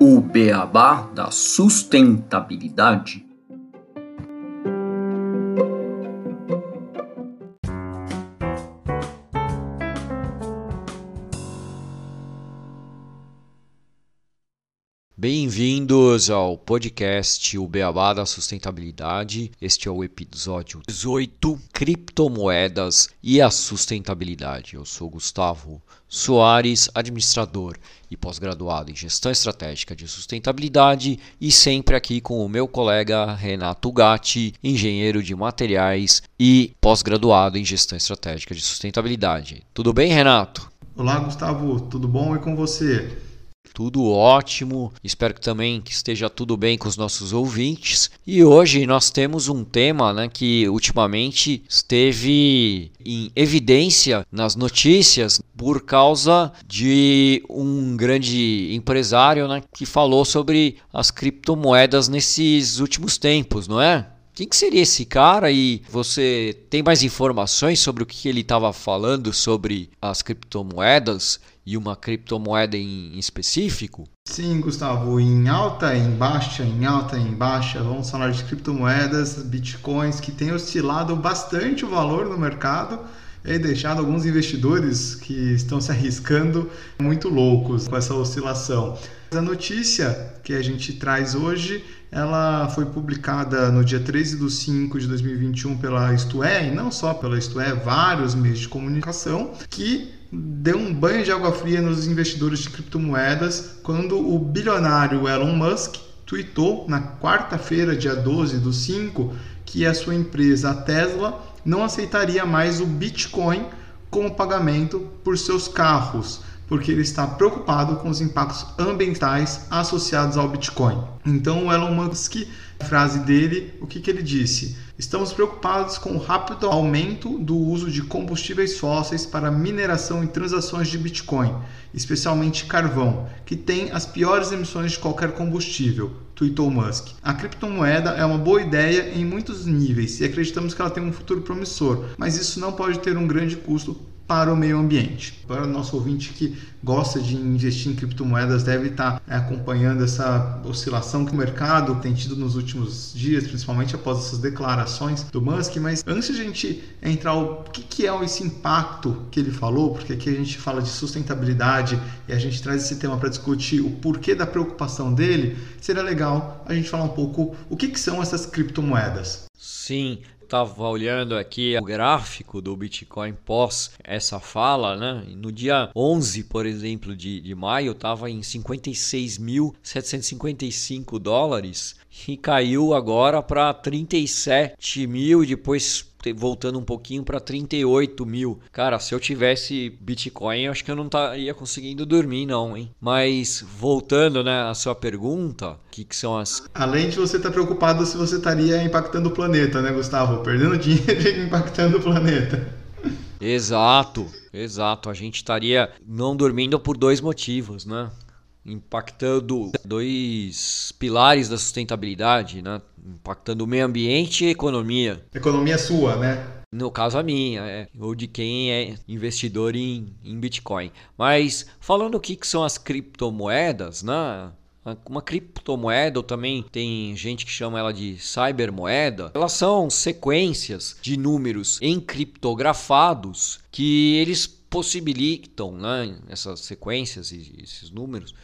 O beabá da sustentabilidade. Bem-vindos ao podcast O Beabá da Sustentabilidade. Este é o episódio 18: Criptomoedas e a Sustentabilidade. Eu sou Gustavo Soares, administrador e pós-graduado em Gestão Estratégica de Sustentabilidade, e sempre aqui com o meu colega Renato Gatti, engenheiro de materiais e pós-graduado em Gestão Estratégica de Sustentabilidade. Tudo bem, Renato? Olá, Gustavo, tudo bom e com você? Tudo ótimo. Espero que também que esteja tudo bem com os nossos ouvintes. E hoje nós temos um tema né, que ultimamente esteve em evidência nas notícias por causa de um grande empresário né, que falou sobre as criptomoedas nesses últimos tempos, não é? Quem que seria esse cara e você tem mais informações sobre o que ele estava falando sobre as criptomoedas e uma criptomoeda em específico? Sim, Gustavo, em alta, em baixa, em alta, em baixa, vamos falar de criptomoedas, bitcoins que têm oscilado bastante o valor no mercado e deixado alguns investidores que estão se arriscando muito loucos com essa oscilação. A notícia que a gente traz hoje, ela foi publicada no dia 13 de 5 de 2021 pela Isto É, e não só pela Isto É, vários meios de comunicação, que deu um banho de água fria nos investidores de criptomoedas quando o bilionário Elon Musk tweetou na quarta-feira, dia 12 do 5, que a sua empresa, a Tesla, não aceitaria mais o Bitcoin como pagamento por seus carros porque ele está preocupado com os impactos ambientais associados ao Bitcoin. Então, o Elon Musk, frase dele, o que, que ele disse? Estamos preocupados com o rápido aumento do uso de combustíveis fósseis para mineração e transações de Bitcoin, especialmente carvão, que tem as piores emissões de qualquer combustível, tweetou Musk. A criptomoeda é uma boa ideia em muitos níveis e acreditamos que ela tem um futuro promissor, mas isso não pode ter um grande custo para o meio ambiente. Para o nosso ouvinte que gosta de investir em criptomoedas, deve estar é, acompanhando essa oscilação que o mercado tem tido nos últimos dias, principalmente após essas declarações do Musk. Mas antes de a gente entrar, o que é esse impacto que ele falou, porque aqui a gente fala de sustentabilidade e a gente traz esse tema para discutir o porquê da preocupação dele, seria legal a gente falar um pouco o que, que são essas criptomoedas. Sim, estava olhando aqui o gráfico do Bitcoin pós essa fala, né? No dia 11, por exemplo, de, de maio, estava em 56.755 dólares e caiu agora para 37 mil, depois voltando um pouquinho para 38 mil. Cara, se eu tivesse Bitcoin, eu acho que eu não estaria conseguindo dormir, não, hein? Mas voltando, né, à sua pergunta, o que, que, são as. Além de você estar tá preocupado se você estaria impactando o planeta, né, Gustavo? Perdendo dinheiro e impactando o planeta. Exato, exato. A gente estaria não dormindo por dois motivos, né? Impactando dois pilares da sustentabilidade, né? impactando o meio ambiente e a economia. Economia sua, né? No caso a minha, é, ou de quem é investidor em, em Bitcoin. Mas falando o que, que são as criptomoedas, né? Uma criptomoeda, ou também tem gente que chama ela de cybermoeda, elas são sequências de números encriptografados que eles possibilitam, né, essas sequências e esses números,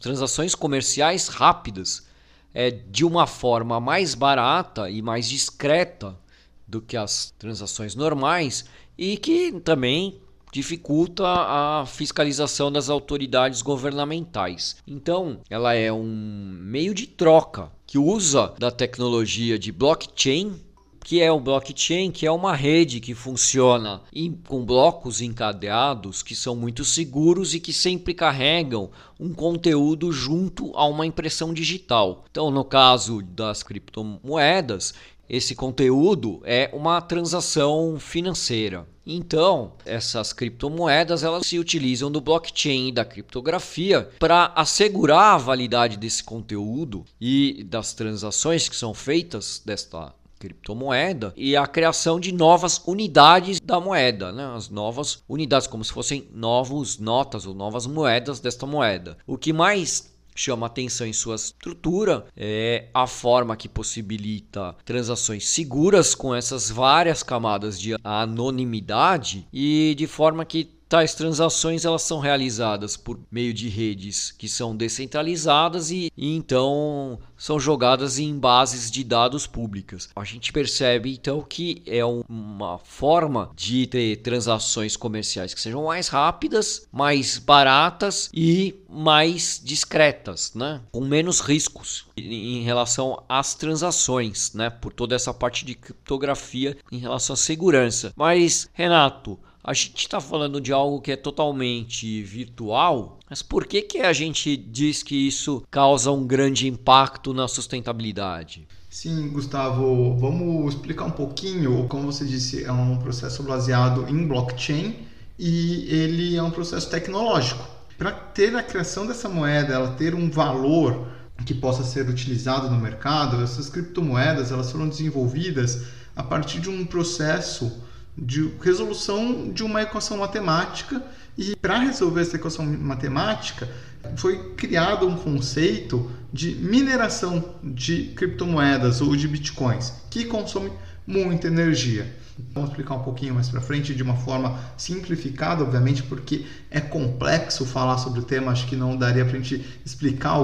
transações comerciais rápidas é, de uma forma mais barata e mais discreta do que as transações normais e que também dificulta a fiscalização das autoridades governamentais. Então, ela é um meio de troca que usa da tecnologia de blockchain que é o blockchain, que é uma rede que funciona em, com blocos encadeados que são muito seguros e que sempre carregam um conteúdo junto a uma impressão digital. Então, no caso das criptomoedas, esse conteúdo é uma transação financeira. Então, essas criptomoedas elas se utilizam do blockchain e da criptografia para assegurar a validade desse conteúdo e das transações que são feitas desta criptomoeda e a criação de novas unidades da moeda, né? as novas unidades, como se fossem novos notas ou novas moedas desta moeda. O que mais chama atenção em sua estrutura é a forma que possibilita transações seguras com essas várias camadas de anonimidade e de forma que Tais transações elas são realizadas por meio de redes que são descentralizadas e, e, então são jogadas em bases de dados públicas. A gente percebe então que é uma forma de ter transações comerciais que sejam mais rápidas, mais baratas e mais discretas, né? com menos riscos em relação às transações, né? por toda essa parte de criptografia em relação à segurança. Mas, Renato, a gente está falando de algo que é totalmente virtual, mas por que, que a gente diz que isso causa um grande impacto na sustentabilidade? Sim, Gustavo, vamos explicar um pouquinho. Como você disse, é um processo baseado em blockchain e ele é um processo tecnológico. Para ter a criação dessa moeda, ela ter um valor que possa ser utilizado no mercado, essas criptomoedas elas foram desenvolvidas a partir de um processo de resolução de uma equação matemática. E para resolver essa equação matemática foi criado um conceito de mineração de criptomoedas ou de bitcoins que consome muita energia. Vamos explicar um pouquinho mais para frente de uma forma simplificada, obviamente, porque é complexo falar sobre o tema. Acho que não daria para a gente explicar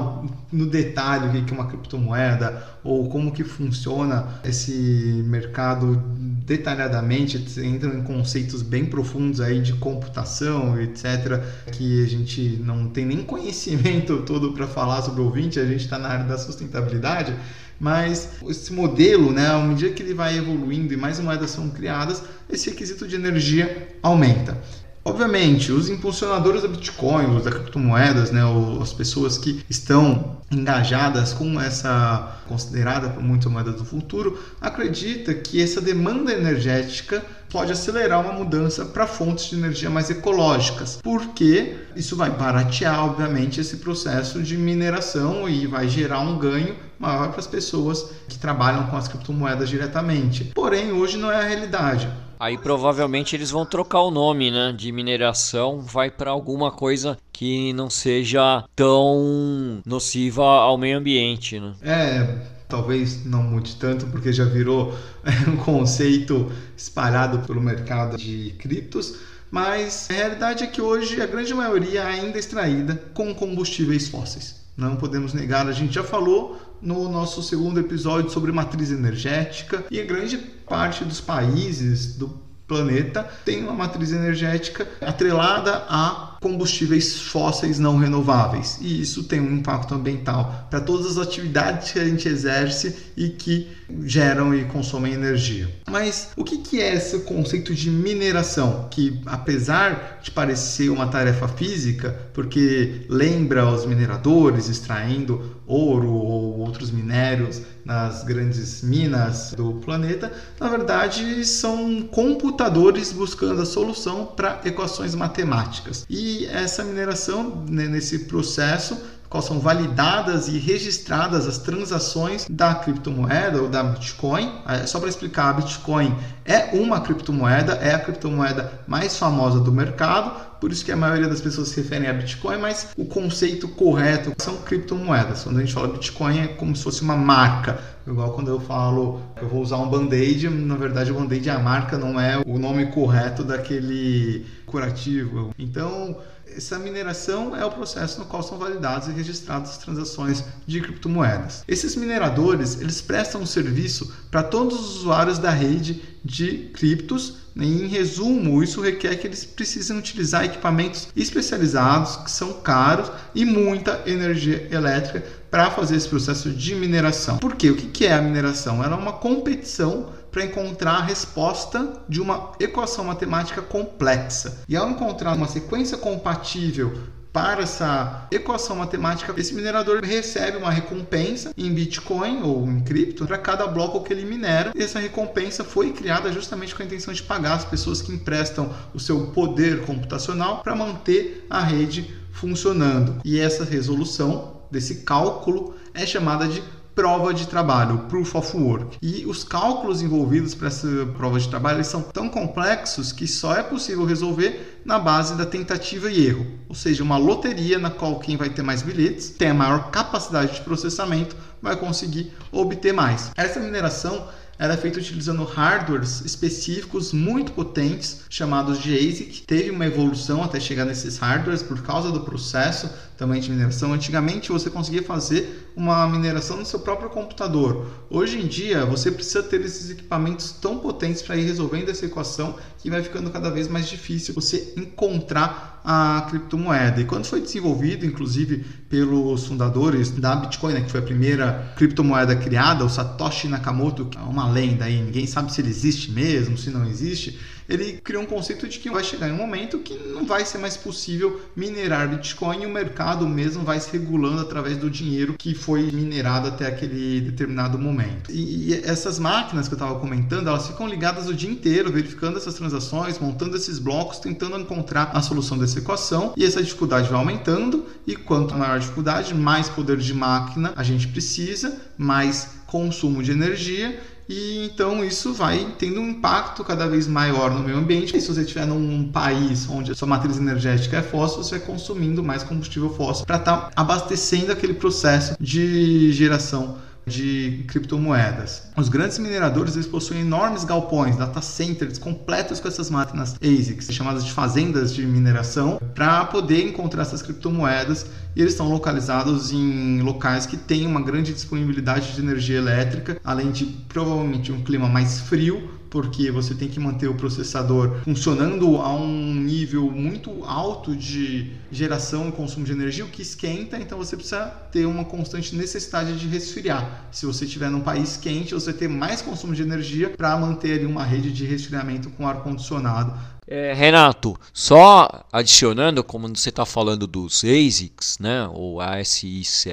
no detalhe o que é uma criptomoeda ou como que funciona esse mercado detalhadamente. Entram em conceitos bem profundos aí de computação, etc., que a gente não tem nem conhecimento todo para falar sobre o ouvinte. A gente está na área da sustentabilidade mas esse modelo, né, à medida que ele vai evoluindo e mais moedas são criadas, esse requisito de energia aumenta. Obviamente, os impulsionadores da Bitcoin, os da criptomoedas, né, as pessoas que estão engajadas com essa considerada por muitas moedas do futuro, acredita que essa demanda energética pode acelerar uma mudança para fontes de energia mais ecológicas, porque isso vai baratear, obviamente, esse processo de mineração e vai gerar um ganho maior para as pessoas que trabalham com as criptomoedas diretamente. Porém, hoje não é a realidade. Aí provavelmente eles vão trocar o nome, né? De mineração, vai para alguma coisa que não seja tão nociva ao meio ambiente, né? É, talvez não mude tanto porque já virou um conceito espalhado pelo mercado de criptos. Mas a realidade é que hoje a grande maioria ainda é extraída com combustíveis fósseis. Não podemos negar, a gente já falou no nosso segundo episódio sobre matriz energética. E a grande parte dos países do planeta tem uma matriz energética atrelada a combustíveis fósseis não renováveis. E isso tem um impacto ambiental para todas as atividades que a gente exerce e que geram e consomem energia. Mas o que é esse conceito de mineração? Que apesar de parecer uma tarefa física, porque lembra os mineradores extraindo ouro ou outros minérios nas grandes minas do planeta, na verdade são computadores buscando a solução para equações matemáticas. E essa mineração, né, nesse processo, qual são validadas e registradas as transações da criptomoeda ou da Bitcoin. É, só para explicar, a Bitcoin é uma criptomoeda, é a criptomoeda mais famosa do mercado, por isso que a maioria das pessoas se referem a Bitcoin, mas o conceito correto são criptomoedas. Quando a gente fala Bitcoin é como se fosse uma marca. Igual quando eu falo, eu vou usar um band-aid, na verdade o band-aid é a marca, não é o nome correto daquele curativo. Então, essa mineração é o processo no qual são validadas e registradas as transações de criptomoedas. Esses mineradores, eles prestam um serviço para todos os usuários da rede de criptos. Né? Em resumo, isso requer que eles precisem utilizar equipamentos especializados, que são caros e muita energia elétrica para fazer esse processo de mineração. Por quê? O que é a mineração? Ela é uma competição para encontrar a resposta de uma equação matemática complexa. E ao encontrar uma sequência compatível para essa equação matemática, esse minerador recebe uma recompensa em Bitcoin ou em cripto para cada bloco que ele minera. E essa recompensa foi criada justamente com a intenção de pagar as pessoas que emprestam o seu poder computacional para manter a rede funcionando. E essa resolução desse cálculo é chamada de prova de trabalho, Proof of Work. E os cálculos envolvidos para essa prova de trabalho são tão complexos que só é possível resolver na base da tentativa e erro, ou seja, uma loteria na qual quem vai ter mais bilhetes, tem a maior capacidade de processamento, vai conseguir obter mais. Essa mineração era é feita utilizando hardwares específicos muito potentes, chamados de ASIC. Teve uma evolução até chegar nesses hardwares por causa do processo também de mineração. Antigamente você conseguia fazer uma mineração no seu próprio computador. Hoje em dia você precisa ter esses equipamentos tão potentes para ir resolvendo essa equação que vai ficando cada vez mais difícil você encontrar a criptomoeda. E quando foi desenvolvido, inclusive pelos fundadores da Bitcoin, né, que foi a primeira criptomoeda criada, o Satoshi Nakamoto, que é uma lenda aí, ninguém sabe se ele existe mesmo, se não existe ele criou um conceito de que vai chegar um momento que não vai ser mais possível minerar Bitcoin e o mercado mesmo vai se regulando através do dinheiro que foi minerado até aquele determinado momento. E, e essas máquinas que eu estava comentando, elas ficam ligadas o dia inteiro, verificando essas transações, montando esses blocos, tentando encontrar a solução dessa equação e essa dificuldade vai aumentando e quanto maior a dificuldade, mais poder de máquina a gente precisa, mais consumo de energia e então isso vai tendo um impacto cada vez maior no meio ambiente. E se você estiver num país onde a sua matriz energética é fóssil, você vai consumindo mais combustível fóssil para estar tá abastecendo aquele processo de geração de criptomoedas. Os grandes mineradores eles possuem enormes galpões, data centers completos com essas máquinas ASICs, chamadas de fazendas de mineração, para poder encontrar essas criptomoedas e eles estão localizados em locais que têm uma grande disponibilidade de energia elétrica, além de provavelmente um clima mais frio porque você tem que manter o processador funcionando a um nível muito alto de geração e consumo de energia, o que esquenta, então você precisa ter uma constante necessidade de resfriar. Se você estiver num país quente, você vai ter mais consumo de energia para manter ali uma rede de resfriamento com ar condicionado é, Renato, só adicionando, como você está falando dos ASICs, né, ou ASICs,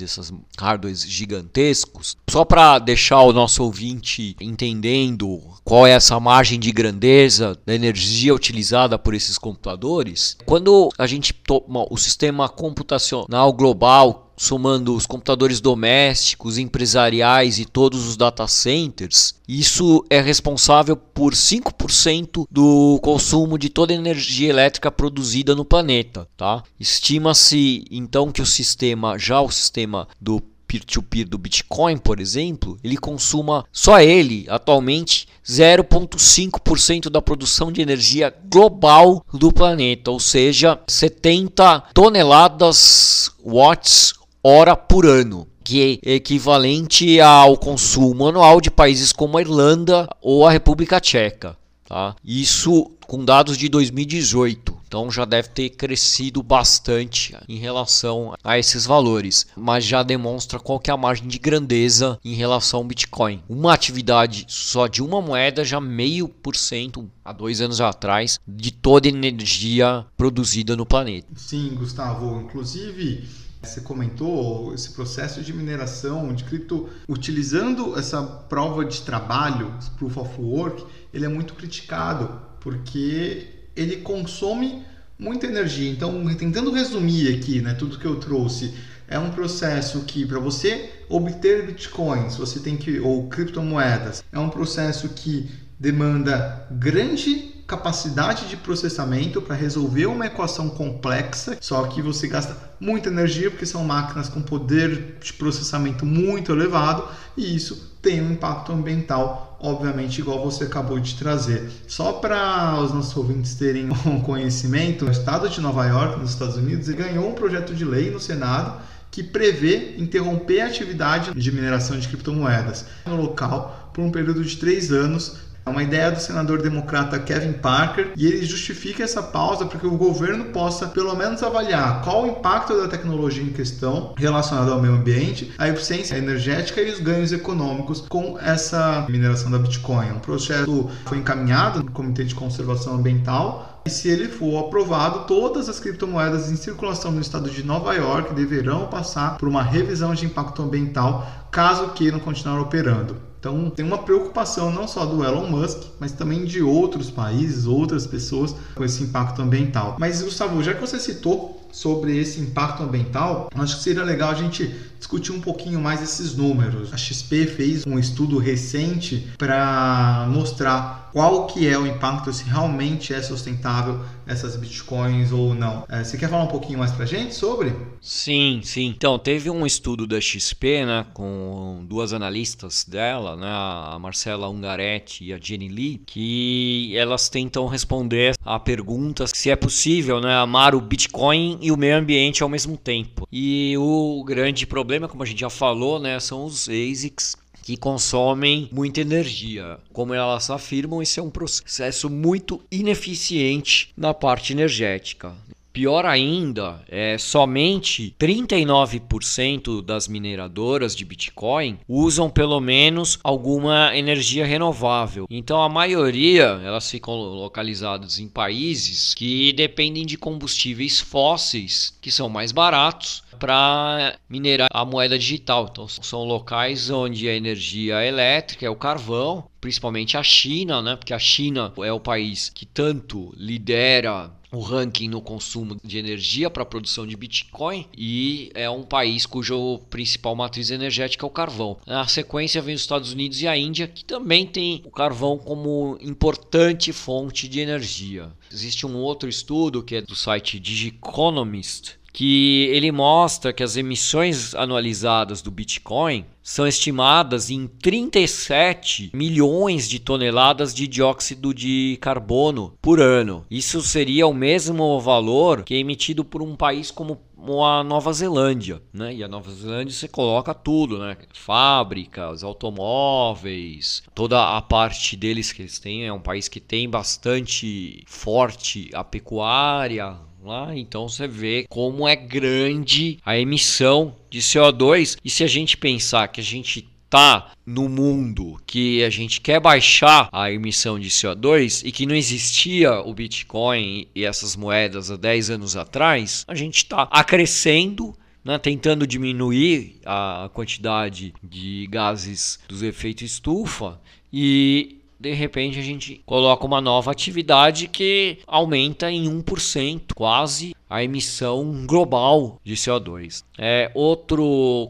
esses hardwares gigantescos, só para deixar o nosso ouvinte entendendo qual é essa margem de grandeza da energia utilizada por esses computadores, quando a gente toma o sistema computacional global somando os computadores domésticos, empresariais e todos os data centers, isso é responsável por 5% do consumo de toda a energia elétrica produzida no planeta, tá? Estima-se então que o sistema, já o sistema do peer-to-peer -peer do Bitcoin, por exemplo, ele consuma só ele atualmente 0,5% da produção de energia global do planeta, ou seja, 70 toneladas watts hora por ano, que é equivalente ao consumo anual de países como a Irlanda ou a República Tcheca. Tá? Isso com dados de 2018. Então já deve ter crescido bastante em relação a esses valores, mas já demonstra qual que é a margem de grandeza em relação ao Bitcoin. Uma atividade só de uma moeda já meio por cento há dois anos atrás de toda a energia produzida no planeta. Sim, Gustavo. Inclusive você comentou esse processo de mineração de cripto utilizando essa prova de trabalho, proof of work, ele é muito criticado porque ele consome muita energia. Então, tentando resumir aqui, né, tudo que eu trouxe, é um processo que para você obter bitcoins, você tem que ou criptomoedas, é um processo que demanda grande capacidade de processamento para resolver uma equação complexa, só que você gasta muita energia porque são máquinas com poder de processamento muito elevado e isso tem um impacto ambiental, obviamente, igual você acabou de trazer. Só para os nossos ouvintes terem um conhecimento, o estado de Nova York, nos Estados Unidos, ganhou um projeto de lei no Senado que prevê interromper a atividade de mineração de criptomoedas no local por um período de três anos é uma ideia do senador democrata Kevin Parker e ele justifica essa pausa para que o governo possa pelo menos avaliar qual o impacto da tecnologia em questão relacionada ao meio ambiente, a eficiência energética e os ganhos econômicos com essa mineração da Bitcoin. Um projeto foi encaminhado no Comitê de Conservação Ambiental e se ele for aprovado, todas as criptomoedas em circulação no estado de Nova York deverão passar por uma revisão de impacto ambiental caso queiram continuar operando. Então tem uma preocupação não só do Elon Musk, mas também de outros países, outras pessoas com esse impacto ambiental. Mas Gustavo, já que você citou sobre esse impacto ambiental, acho que seria legal a gente discutir um pouquinho mais esses números. A XP fez um estudo recente para mostrar qual que é o impacto, se realmente é sustentável essas bitcoins ou não. É, você quer falar um pouquinho mais para a gente sobre? Sim, sim. Então, teve um estudo da XP, né, com duas analistas dela, né, a Marcela Ungaretti e a Jenny Lee, que elas tentam responder a perguntas se é possível, né, amar o Bitcoin e o meio ambiente ao mesmo tempo. E o grande problema, como a gente já falou, né, são os ASICs que consomem muita energia. Como elas afirmam, esse é um processo muito ineficiente na parte energética. Pior ainda, é somente 39% das mineradoras de Bitcoin usam pelo menos alguma energia renovável. Então a maioria elas ficam localizadas em países que dependem de combustíveis fósseis que são mais baratos para minerar a moeda digital. Então são locais onde a energia elétrica é o carvão, principalmente a China, né? Porque a China é o país que tanto lidera o ranking no consumo de energia para a produção de Bitcoin e é um país cujo principal matriz energética é o carvão. Na sequência vem os Estados Unidos e a Índia, que também tem o carvão como importante fonte de energia. Existe um outro estudo que é do site Digiconomist, que ele mostra que as emissões anualizadas do Bitcoin são estimadas em 37 milhões de toneladas de dióxido de carbono por ano. Isso seria o mesmo valor que é emitido por um país como a Nova Zelândia, né? E a Nova Zelândia você coloca tudo, né? Fábricas, automóveis, toda a parte deles que eles têm é um país que tem bastante forte a pecuária, lá, então você vê como é grande a emissão de CO2. E se a gente pensar que a gente tá no mundo que a gente quer baixar a emissão de CO2 e que não existia o Bitcoin e essas moedas há 10 anos atrás, a gente está acrescendo né, tentando diminuir a quantidade de gases dos efeitos estufa e de repente a gente coloca uma nova atividade que aumenta em 1% quase a emissão global de CO2. É outra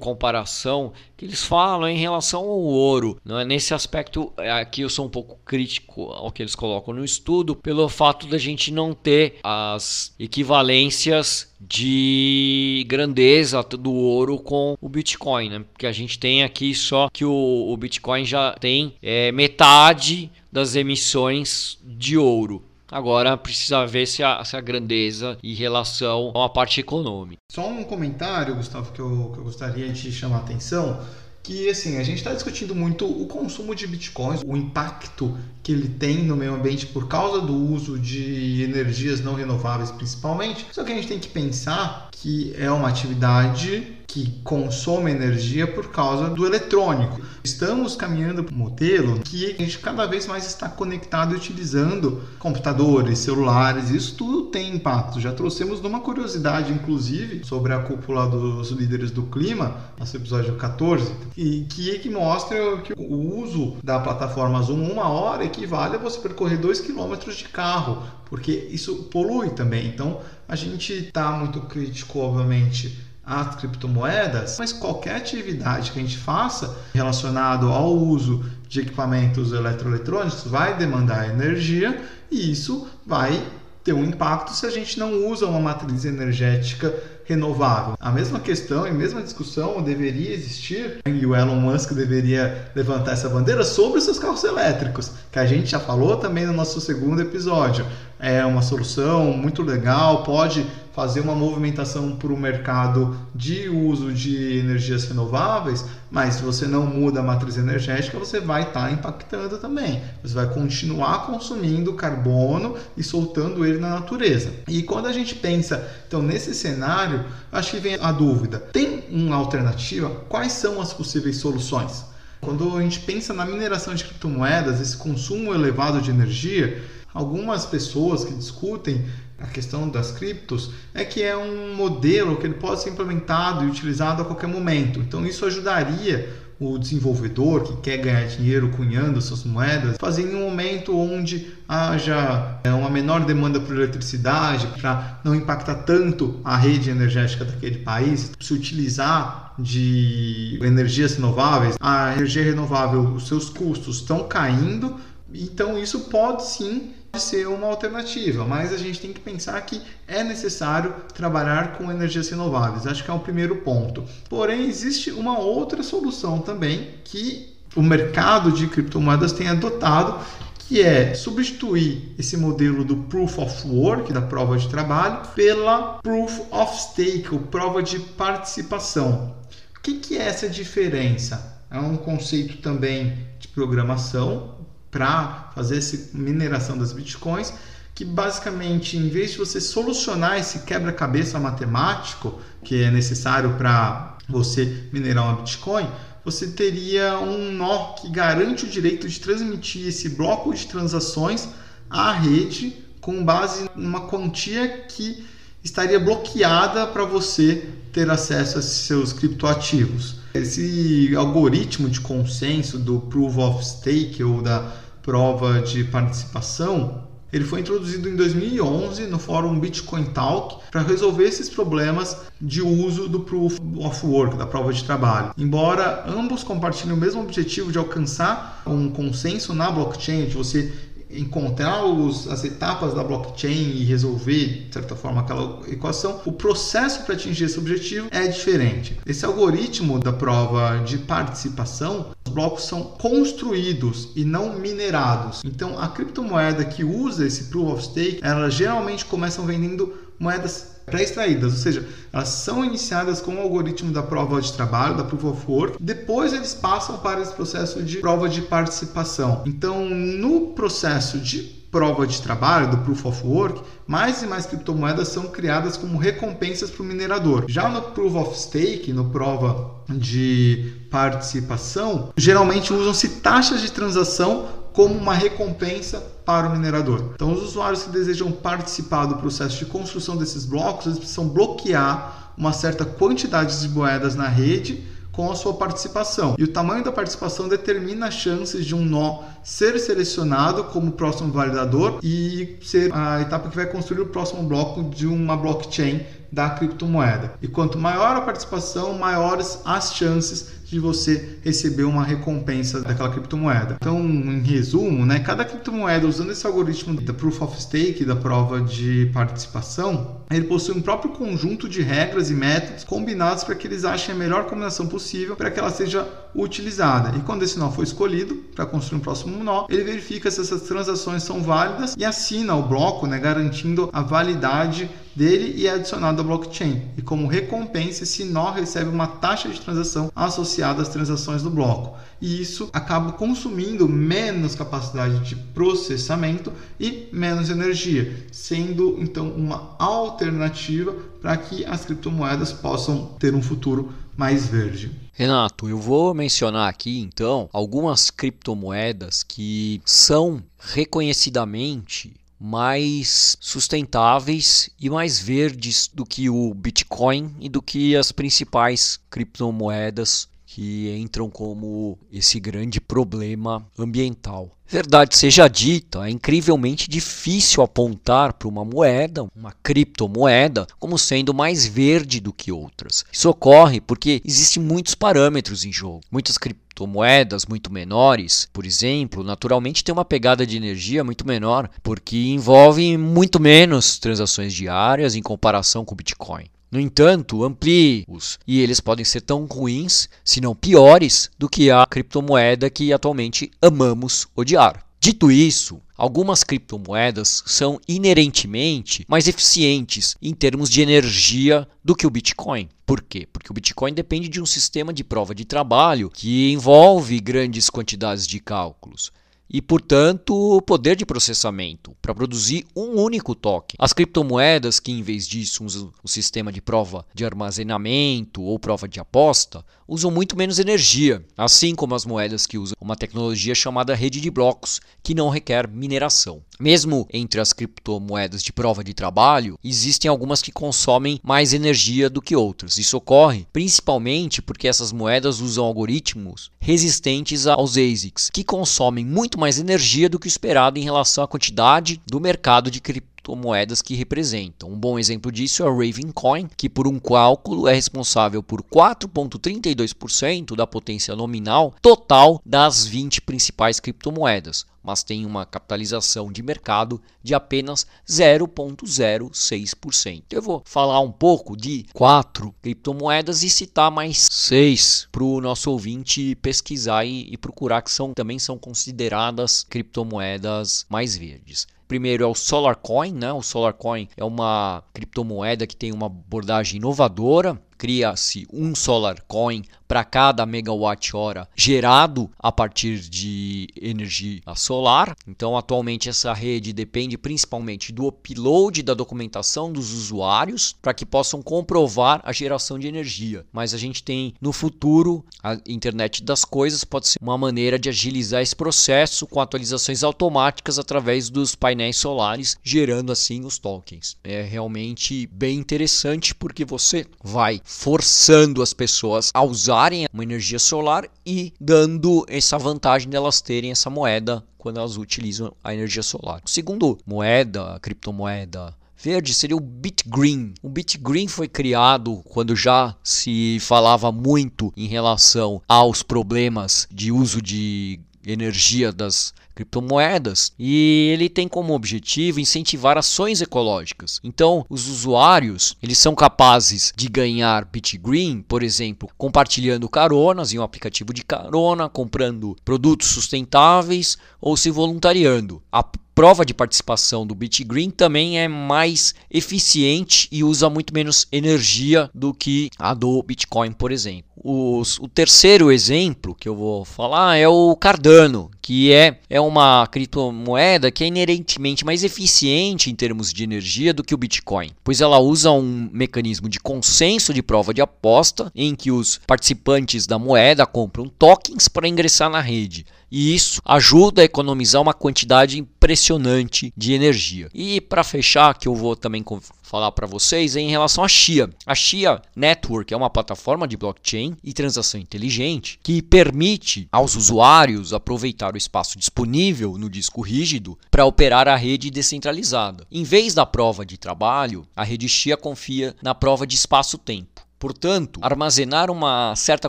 comparação que eles falam em relação ao ouro. Não é nesse aspecto aqui eu sou um pouco crítico ao que eles colocam no estudo pelo fato da gente não ter as equivalências de grandeza do ouro com o Bitcoin, né? Porque a gente tem aqui só que o, o Bitcoin já tem é, metade das emissões de ouro. Agora precisa ver se a, se a grandeza em relação a uma parte econômica. Só um comentário, Gustavo, que eu, que eu gostaria de chamar a atenção que assim, a gente está discutindo muito o consumo de bitcoins, o impacto que ele tem no meio ambiente por causa do uso de energias não renováveis principalmente. Só que a gente tem que pensar que é uma atividade que consome energia por causa do eletrônico. Estamos caminhando para um modelo que a gente cada vez mais está conectado e utilizando computadores, celulares, isso tudo tem impacto. Já trouxemos uma curiosidade, inclusive, sobre a cúpula dos líderes do clima, nosso episódio 14, e que, que mostra que o uso da plataforma Zoom uma hora equivale a você percorrer 2 km de carro, porque isso polui também. Então, a gente está muito crítico, obviamente, as criptomoedas, mas qualquer atividade que a gente faça relacionado ao uso de equipamentos eletroeletrônicos vai demandar energia e isso vai ter um impacto se a gente não usa uma matriz energética renovável. A mesma questão e mesma discussão deveria existir e o Elon Musk deveria levantar essa bandeira sobre os seus carros elétricos, que a gente já falou também no nosso segundo episódio. É uma solução muito legal, pode fazer uma movimentação para o mercado de uso de energias renováveis, mas se você não muda a matriz energética, você vai estar tá impactando também. Você vai continuar consumindo carbono e soltando ele na natureza. E quando a gente pensa, então, nesse cenário, acho que vem a dúvida: tem uma alternativa? Quais são as possíveis soluções? Quando a gente pensa na mineração de criptomoedas, esse consumo elevado de energia, algumas pessoas que discutem a questão das criptos é que é um modelo que ele pode ser implementado e utilizado a qualquer momento. Então isso ajudaria o desenvolvedor que quer ganhar dinheiro cunhando suas moedas, fazer em um momento onde haja é, uma menor demanda por eletricidade, para não impactar tanto a rede energética daquele país, se utilizar de energias renováveis, a energia renovável, os seus custos estão caindo, então isso pode sim ser uma alternativa, mas a gente tem que pensar que é necessário trabalhar com energias renováveis. Acho que é o primeiro ponto. Porém, existe uma outra solução também que o mercado de criptomoedas tem adotado, que é substituir esse modelo do Proof of Work, da prova de trabalho, pela Proof of Stake, ou prova de participação. O que, que é essa diferença? É um conceito também de programação, para fazer essa mineração das bitcoins, que basicamente, em vez de você solucionar esse quebra-cabeça matemático que é necessário para você minerar uma bitcoin, você teria um nó que garante o direito de transmitir esse bloco de transações à rede com base numa quantia que estaria bloqueada para você ter acesso a seus criptoativos. Esse algoritmo de consenso do Proof of Stake ou da prova de participação, ele foi introduzido em 2011 no fórum Bitcoin Talk para resolver esses problemas de uso do Proof of Work, da prova de trabalho. Embora ambos compartilhem o mesmo objetivo de alcançar um consenso na blockchain, de você encontrar os, as etapas da blockchain e resolver, de certa forma, aquela equação, o processo para atingir esse objetivo é diferente. Esse algoritmo da prova de participação, os blocos são construídos e não minerados. Então, a criptomoeda que usa esse Proof of Stake, elas geralmente começam vendendo moedas pré-extraídas, ou seja, elas são iniciadas com o algoritmo da prova de trabalho, da Proof of Work, depois eles passam para esse processo de prova de participação. Então, no processo de prova de trabalho, do Proof of Work, mais e mais criptomoedas são criadas como recompensas para o minerador. Já no Proof of Stake, no prova de participação, geralmente usam-se taxas de transação como uma recompensa para o minerador. Então, os usuários que desejam participar do processo de construção desses blocos, eles precisam bloquear uma certa quantidade de moedas na rede com a sua participação. E o tamanho da participação determina as chances de um nó ser selecionado como próximo validador e ser a etapa que vai construir o próximo bloco de uma blockchain da criptomoeda. E quanto maior a participação, maiores as chances de você receber uma recompensa daquela criptomoeda. Então, em resumo, né, cada criptomoeda usando esse algoritmo da Proof of Stake, da prova de participação, ele possui um próprio conjunto de regras e métodos combinados para que eles achem a melhor combinação possível para que ela seja utilizada. E quando esse nó for escolhido para construir um próximo nó, ele verifica se essas transações são válidas e assina o bloco, né, garantindo a validade dele e é adicionado à blockchain. E como recompensa, esse nó recebe uma taxa de transação associada às transações do bloco. E isso acaba consumindo menos capacidade de processamento e menos energia, sendo então uma alternativa para que as criptomoedas possam ter um futuro mais verde. Renato, eu vou mencionar aqui então algumas criptomoedas que são reconhecidamente mais sustentáveis e mais verdes do que o Bitcoin e do que as principais criptomoedas que entram como esse grande problema ambiental. Verdade seja dita, é incrivelmente difícil apontar para uma moeda, uma criptomoeda, como sendo mais verde do que outras. Isso ocorre porque existem muitos parâmetros em jogo. Muitas criptomoedas muito menores, por exemplo, naturalmente têm uma pegada de energia muito menor, porque envolvem muito menos transações diárias em comparação com o Bitcoin. No entanto, amplie-os e eles podem ser tão ruins, se não piores, do que a criptomoeda que atualmente amamos odiar. Dito isso, algumas criptomoedas são inerentemente mais eficientes em termos de energia do que o Bitcoin. Por quê? Porque o Bitcoin depende de um sistema de prova de trabalho que envolve grandes quantidades de cálculos. E, portanto, poder de processamento para produzir um único token. As criptomoedas que, em vez disso, usam o sistema de prova de armazenamento ou prova de aposta, usam muito menos energia, assim como as moedas que usam uma tecnologia chamada rede de blocos, que não requer mineração. Mesmo entre as criptomoedas de prova de trabalho, existem algumas que consomem mais energia do que outras. Isso ocorre principalmente porque essas moedas usam algoritmos resistentes aos ASICs, que consomem muito mais energia do que o esperado em relação à quantidade do mercado de criptomoedas criptomoedas que representam. Um bom exemplo disso é o Ravencoin, que por um cálculo é responsável por 4,32% da potência nominal total das 20 principais criptomoedas, mas tem uma capitalização de mercado de apenas 0,06%. Eu vou falar um pouco de quatro criptomoedas e citar mais seis para o nosso ouvinte pesquisar e, e procurar que são também são consideradas criptomoedas mais verdes. Primeiro é o Solarcoin, né? O Solarcoin é uma criptomoeda que tem uma abordagem inovadora, cria-se um Solar Coin para cada megawatt-hora gerado a partir de energia solar. Então, atualmente, essa rede depende principalmente do upload da documentação dos usuários para que possam comprovar a geração de energia. Mas a gente tem no futuro a internet das coisas pode ser uma maneira de agilizar esse processo com atualizações automáticas através dos painéis solares, gerando assim os tokens. É realmente bem interessante porque você vai forçando as pessoas a usarem uma energia solar e dando essa vantagem delas terem essa moeda quando elas utilizam a energia solar. Segundo moeda, criptomoeda verde seria o BitGreen. O BitGreen foi criado quando já se falava muito em relação aos problemas de uso de energia das criptomoedas e ele tem como objetivo incentivar ações ecológicas. Então, os usuários, eles são capazes de ganhar BitGreen, por exemplo, compartilhando caronas em um aplicativo de carona, comprando produtos sustentáveis ou se voluntariando. A prova de participação do BitGreen também é mais eficiente e usa muito menos energia do que a do Bitcoin, por exemplo. Os, o terceiro exemplo que eu vou falar é o Cardano, que é, é uma criptomoeda que é inerentemente mais eficiente em termos de energia do que o Bitcoin, pois ela usa um mecanismo de consenso de prova de aposta em que os participantes da moeda compram tokens para ingressar na rede e isso ajuda a economizar uma quantidade impressionante de energia. E para fechar, que eu vou também falar para vocês é em relação à Chia. A Chia Network é uma plataforma de blockchain e transação inteligente que permite aos usuários aproveitar o espaço disponível no disco rígido para operar a rede descentralizada. Em vez da prova de trabalho, a rede Chia confia na prova de espaço-tempo. Portanto, armazenar uma certa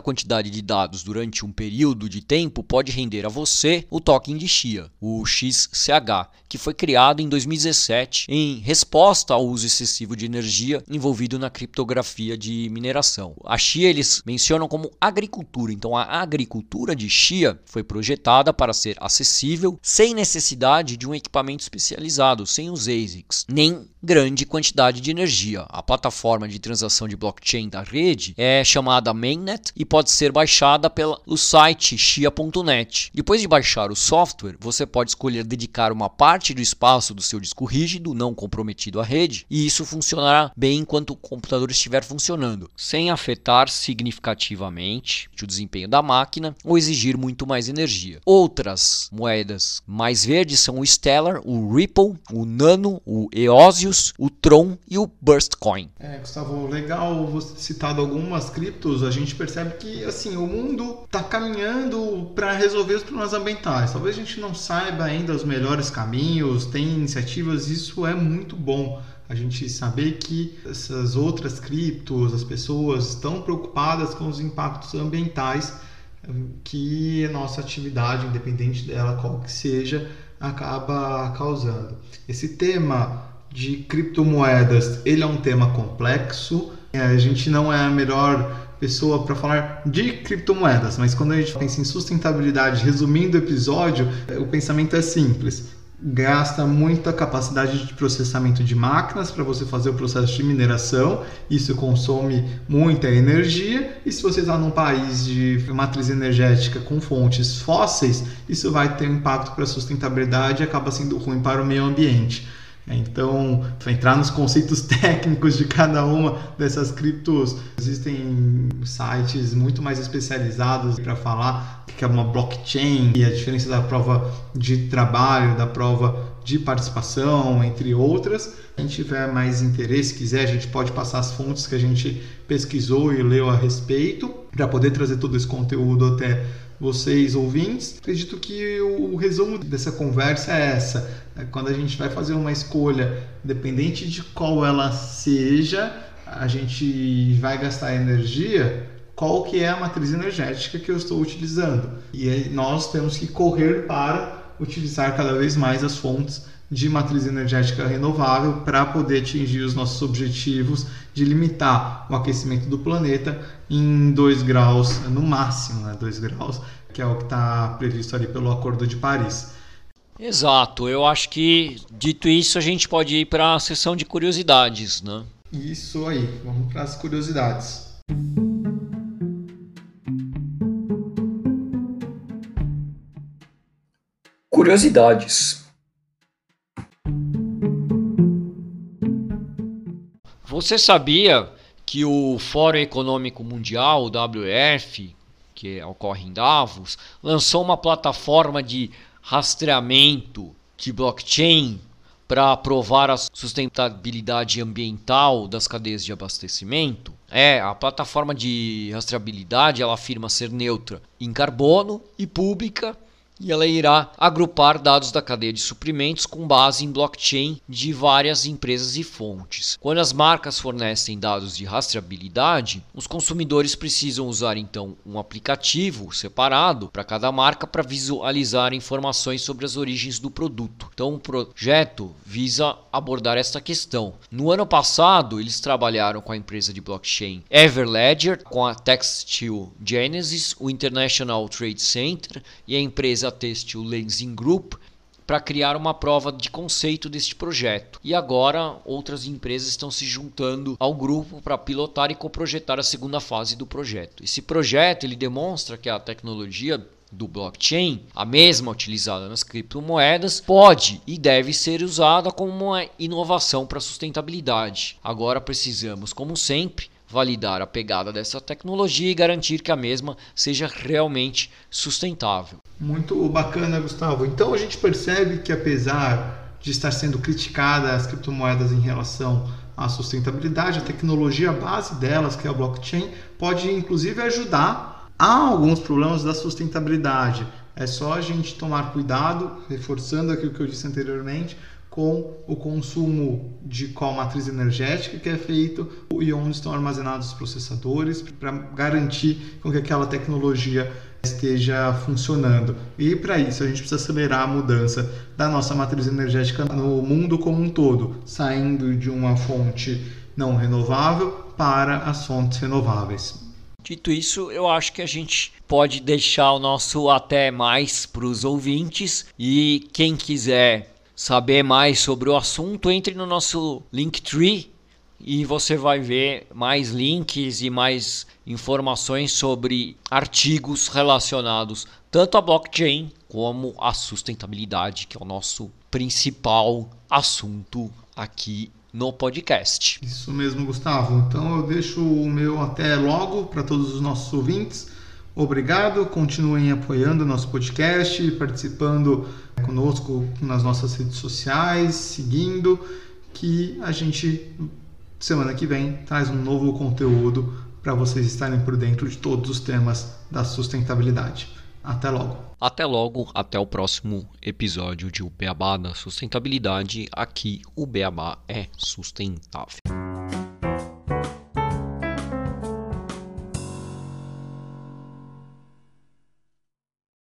quantidade de dados durante um período de tempo pode render a você o token de Chia, o XCH, que foi criado em 2017 em resposta ao uso excessivo de energia envolvido na criptografia de mineração. A Chia eles mencionam como agricultura, então a agricultura de Chia foi projetada para ser acessível sem necessidade de um equipamento especializado, sem os ASICs, nem grande quantidade de energia. A plataforma de transação de blockchain da rede é chamada Mainnet e pode ser baixada pelo site chia.net. Depois de baixar o software, você pode escolher dedicar uma parte do espaço do seu disco rígido, não comprometido à rede, e isso funcionará bem enquanto o computador estiver funcionando, sem afetar significativamente o desempenho da máquina ou exigir muito mais energia. Outras moedas mais verdes são o Stellar, o Ripple, o Nano, o Eosio o Tron e o Burst Coin. É, Gustavo, legal você citado algumas criptos, a gente percebe que assim, o mundo está caminhando para resolver os problemas ambientais. Talvez a gente não saiba ainda os melhores caminhos, tem iniciativas, isso é muito bom a gente saber que essas outras criptos, as pessoas estão preocupadas com os impactos ambientais que a nossa atividade, independente dela qual que seja, acaba causando. Esse tema de criptomoedas, ele é um tema complexo. É, a gente não é a melhor pessoa para falar de criptomoedas, mas quando a gente pensa em sustentabilidade, resumindo o episódio, o pensamento é simples. gasta muita capacidade de processamento de máquinas para você fazer o processo de mineração, isso consome muita energia, e se você está num país de matriz energética com fontes fósseis, isso vai ter um impacto para a sustentabilidade e acaba sendo ruim para o meio ambiente. Então, para entrar nos conceitos técnicos de cada uma dessas criptos, existem sites muito mais especializados para falar o que é uma blockchain e a diferença da prova de trabalho, da prova de participação, entre outras. Quem tiver mais interesse, quiser, a gente pode passar as fontes que a gente pesquisou e leu a respeito para poder trazer todo esse conteúdo até vocês ouvintes. Acredito que o resumo dessa conversa é essa. É quando a gente vai fazer uma escolha, independente de qual ela seja, a gente vai gastar energia, qual que é a matriz energética que eu estou utilizando. E nós temos que correr para utilizar cada vez mais as fontes de matriz energética renovável para poder atingir os nossos objetivos de limitar o aquecimento do planeta em 2 graus, no máximo, né, 2 graus, que é o que está previsto ali pelo Acordo de Paris. Exato, eu acho que dito isso a gente pode ir para a sessão de curiosidades, né? Isso aí, vamos para as curiosidades. Curiosidades. Você sabia que o Fórum Econômico Mundial, o WF, que ocorre em Davos, lançou uma plataforma de rastreamento de blockchain para provar a sustentabilidade ambiental das cadeias de abastecimento. É, a plataforma de rastreabilidade, ela afirma ser neutra em carbono e pública e ela irá agrupar dados da cadeia de suprimentos com base em blockchain de várias empresas e fontes. Quando as marcas fornecem dados de rastreabilidade, os consumidores precisam usar então um aplicativo separado para cada marca para visualizar informações sobre as origens do produto. Então, o projeto visa abordar esta questão. No ano passado, eles trabalharam com a empresa de blockchain Everledger, com a Textile Genesis, o International Trade Center e a empresa da Têxtil Lensing Group para criar uma prova de conceito deste projeto. E agora outras empresas estão se juntando ao grupo para pilotar e coprojetar a segunda fase do projeto. Esse projeto ele demonstra que a tecnologia do blockchain, a mesma utilizada nas criptomoedas, pode e deve ser usada como uma inovação para sustentabilidade. Agora precisamos, como sempre, validar a pegada dessa tecnologia e garantir que a mesma seja realmente sustentável. Muito bacana, Gustavo. Então a gente percebe que apesar de estar sendo criticada as criptomoedas em relação à sustentabilidade, a tecnologia base delas, que é o blockchain, pode inclusive ajudar a alguns problemas da sustentabilidade. É só a gente tomar cuidado, reforçando aquilo que eu disse anteriormente, com o consumo de qual matriz energética que é feito e onde estão armazenados os processadores para garantir que aquela tecnologia esteja funcionando. E para isso a gente precisa acelerar a mudança da nossa matriz energética no mundo como um todo, saindo de uma fonte não renovável para as fontes renováveis. Dito isso, eu acho que a gente pode deixar o nosso até mais para os ouvintes e quem quiser saber mais sobre o assunto, entre no nosso Linktree e você vai ver mais links e mais informações sobre artigos relacionados tanto à blockchain como à sustentabilidade, que é o nosso principal assunto aqui no podcast. Isso mesmo, Gustavo. Então eu deixo o meu até logo para todos os nossos ouvintes. Obrigado, continuem apoiando o nosso podcast, participando conosco nas nossas redes sociais, seguindo, que a gente semana que vem traz um novo conteúdo para vocês estarem por dentro de todos os temas da sustentabilidade. Até logo. Até logo, até o próximo episódio de O Beabá da Sustentabilidade. Aqui o Beabá é sustentável.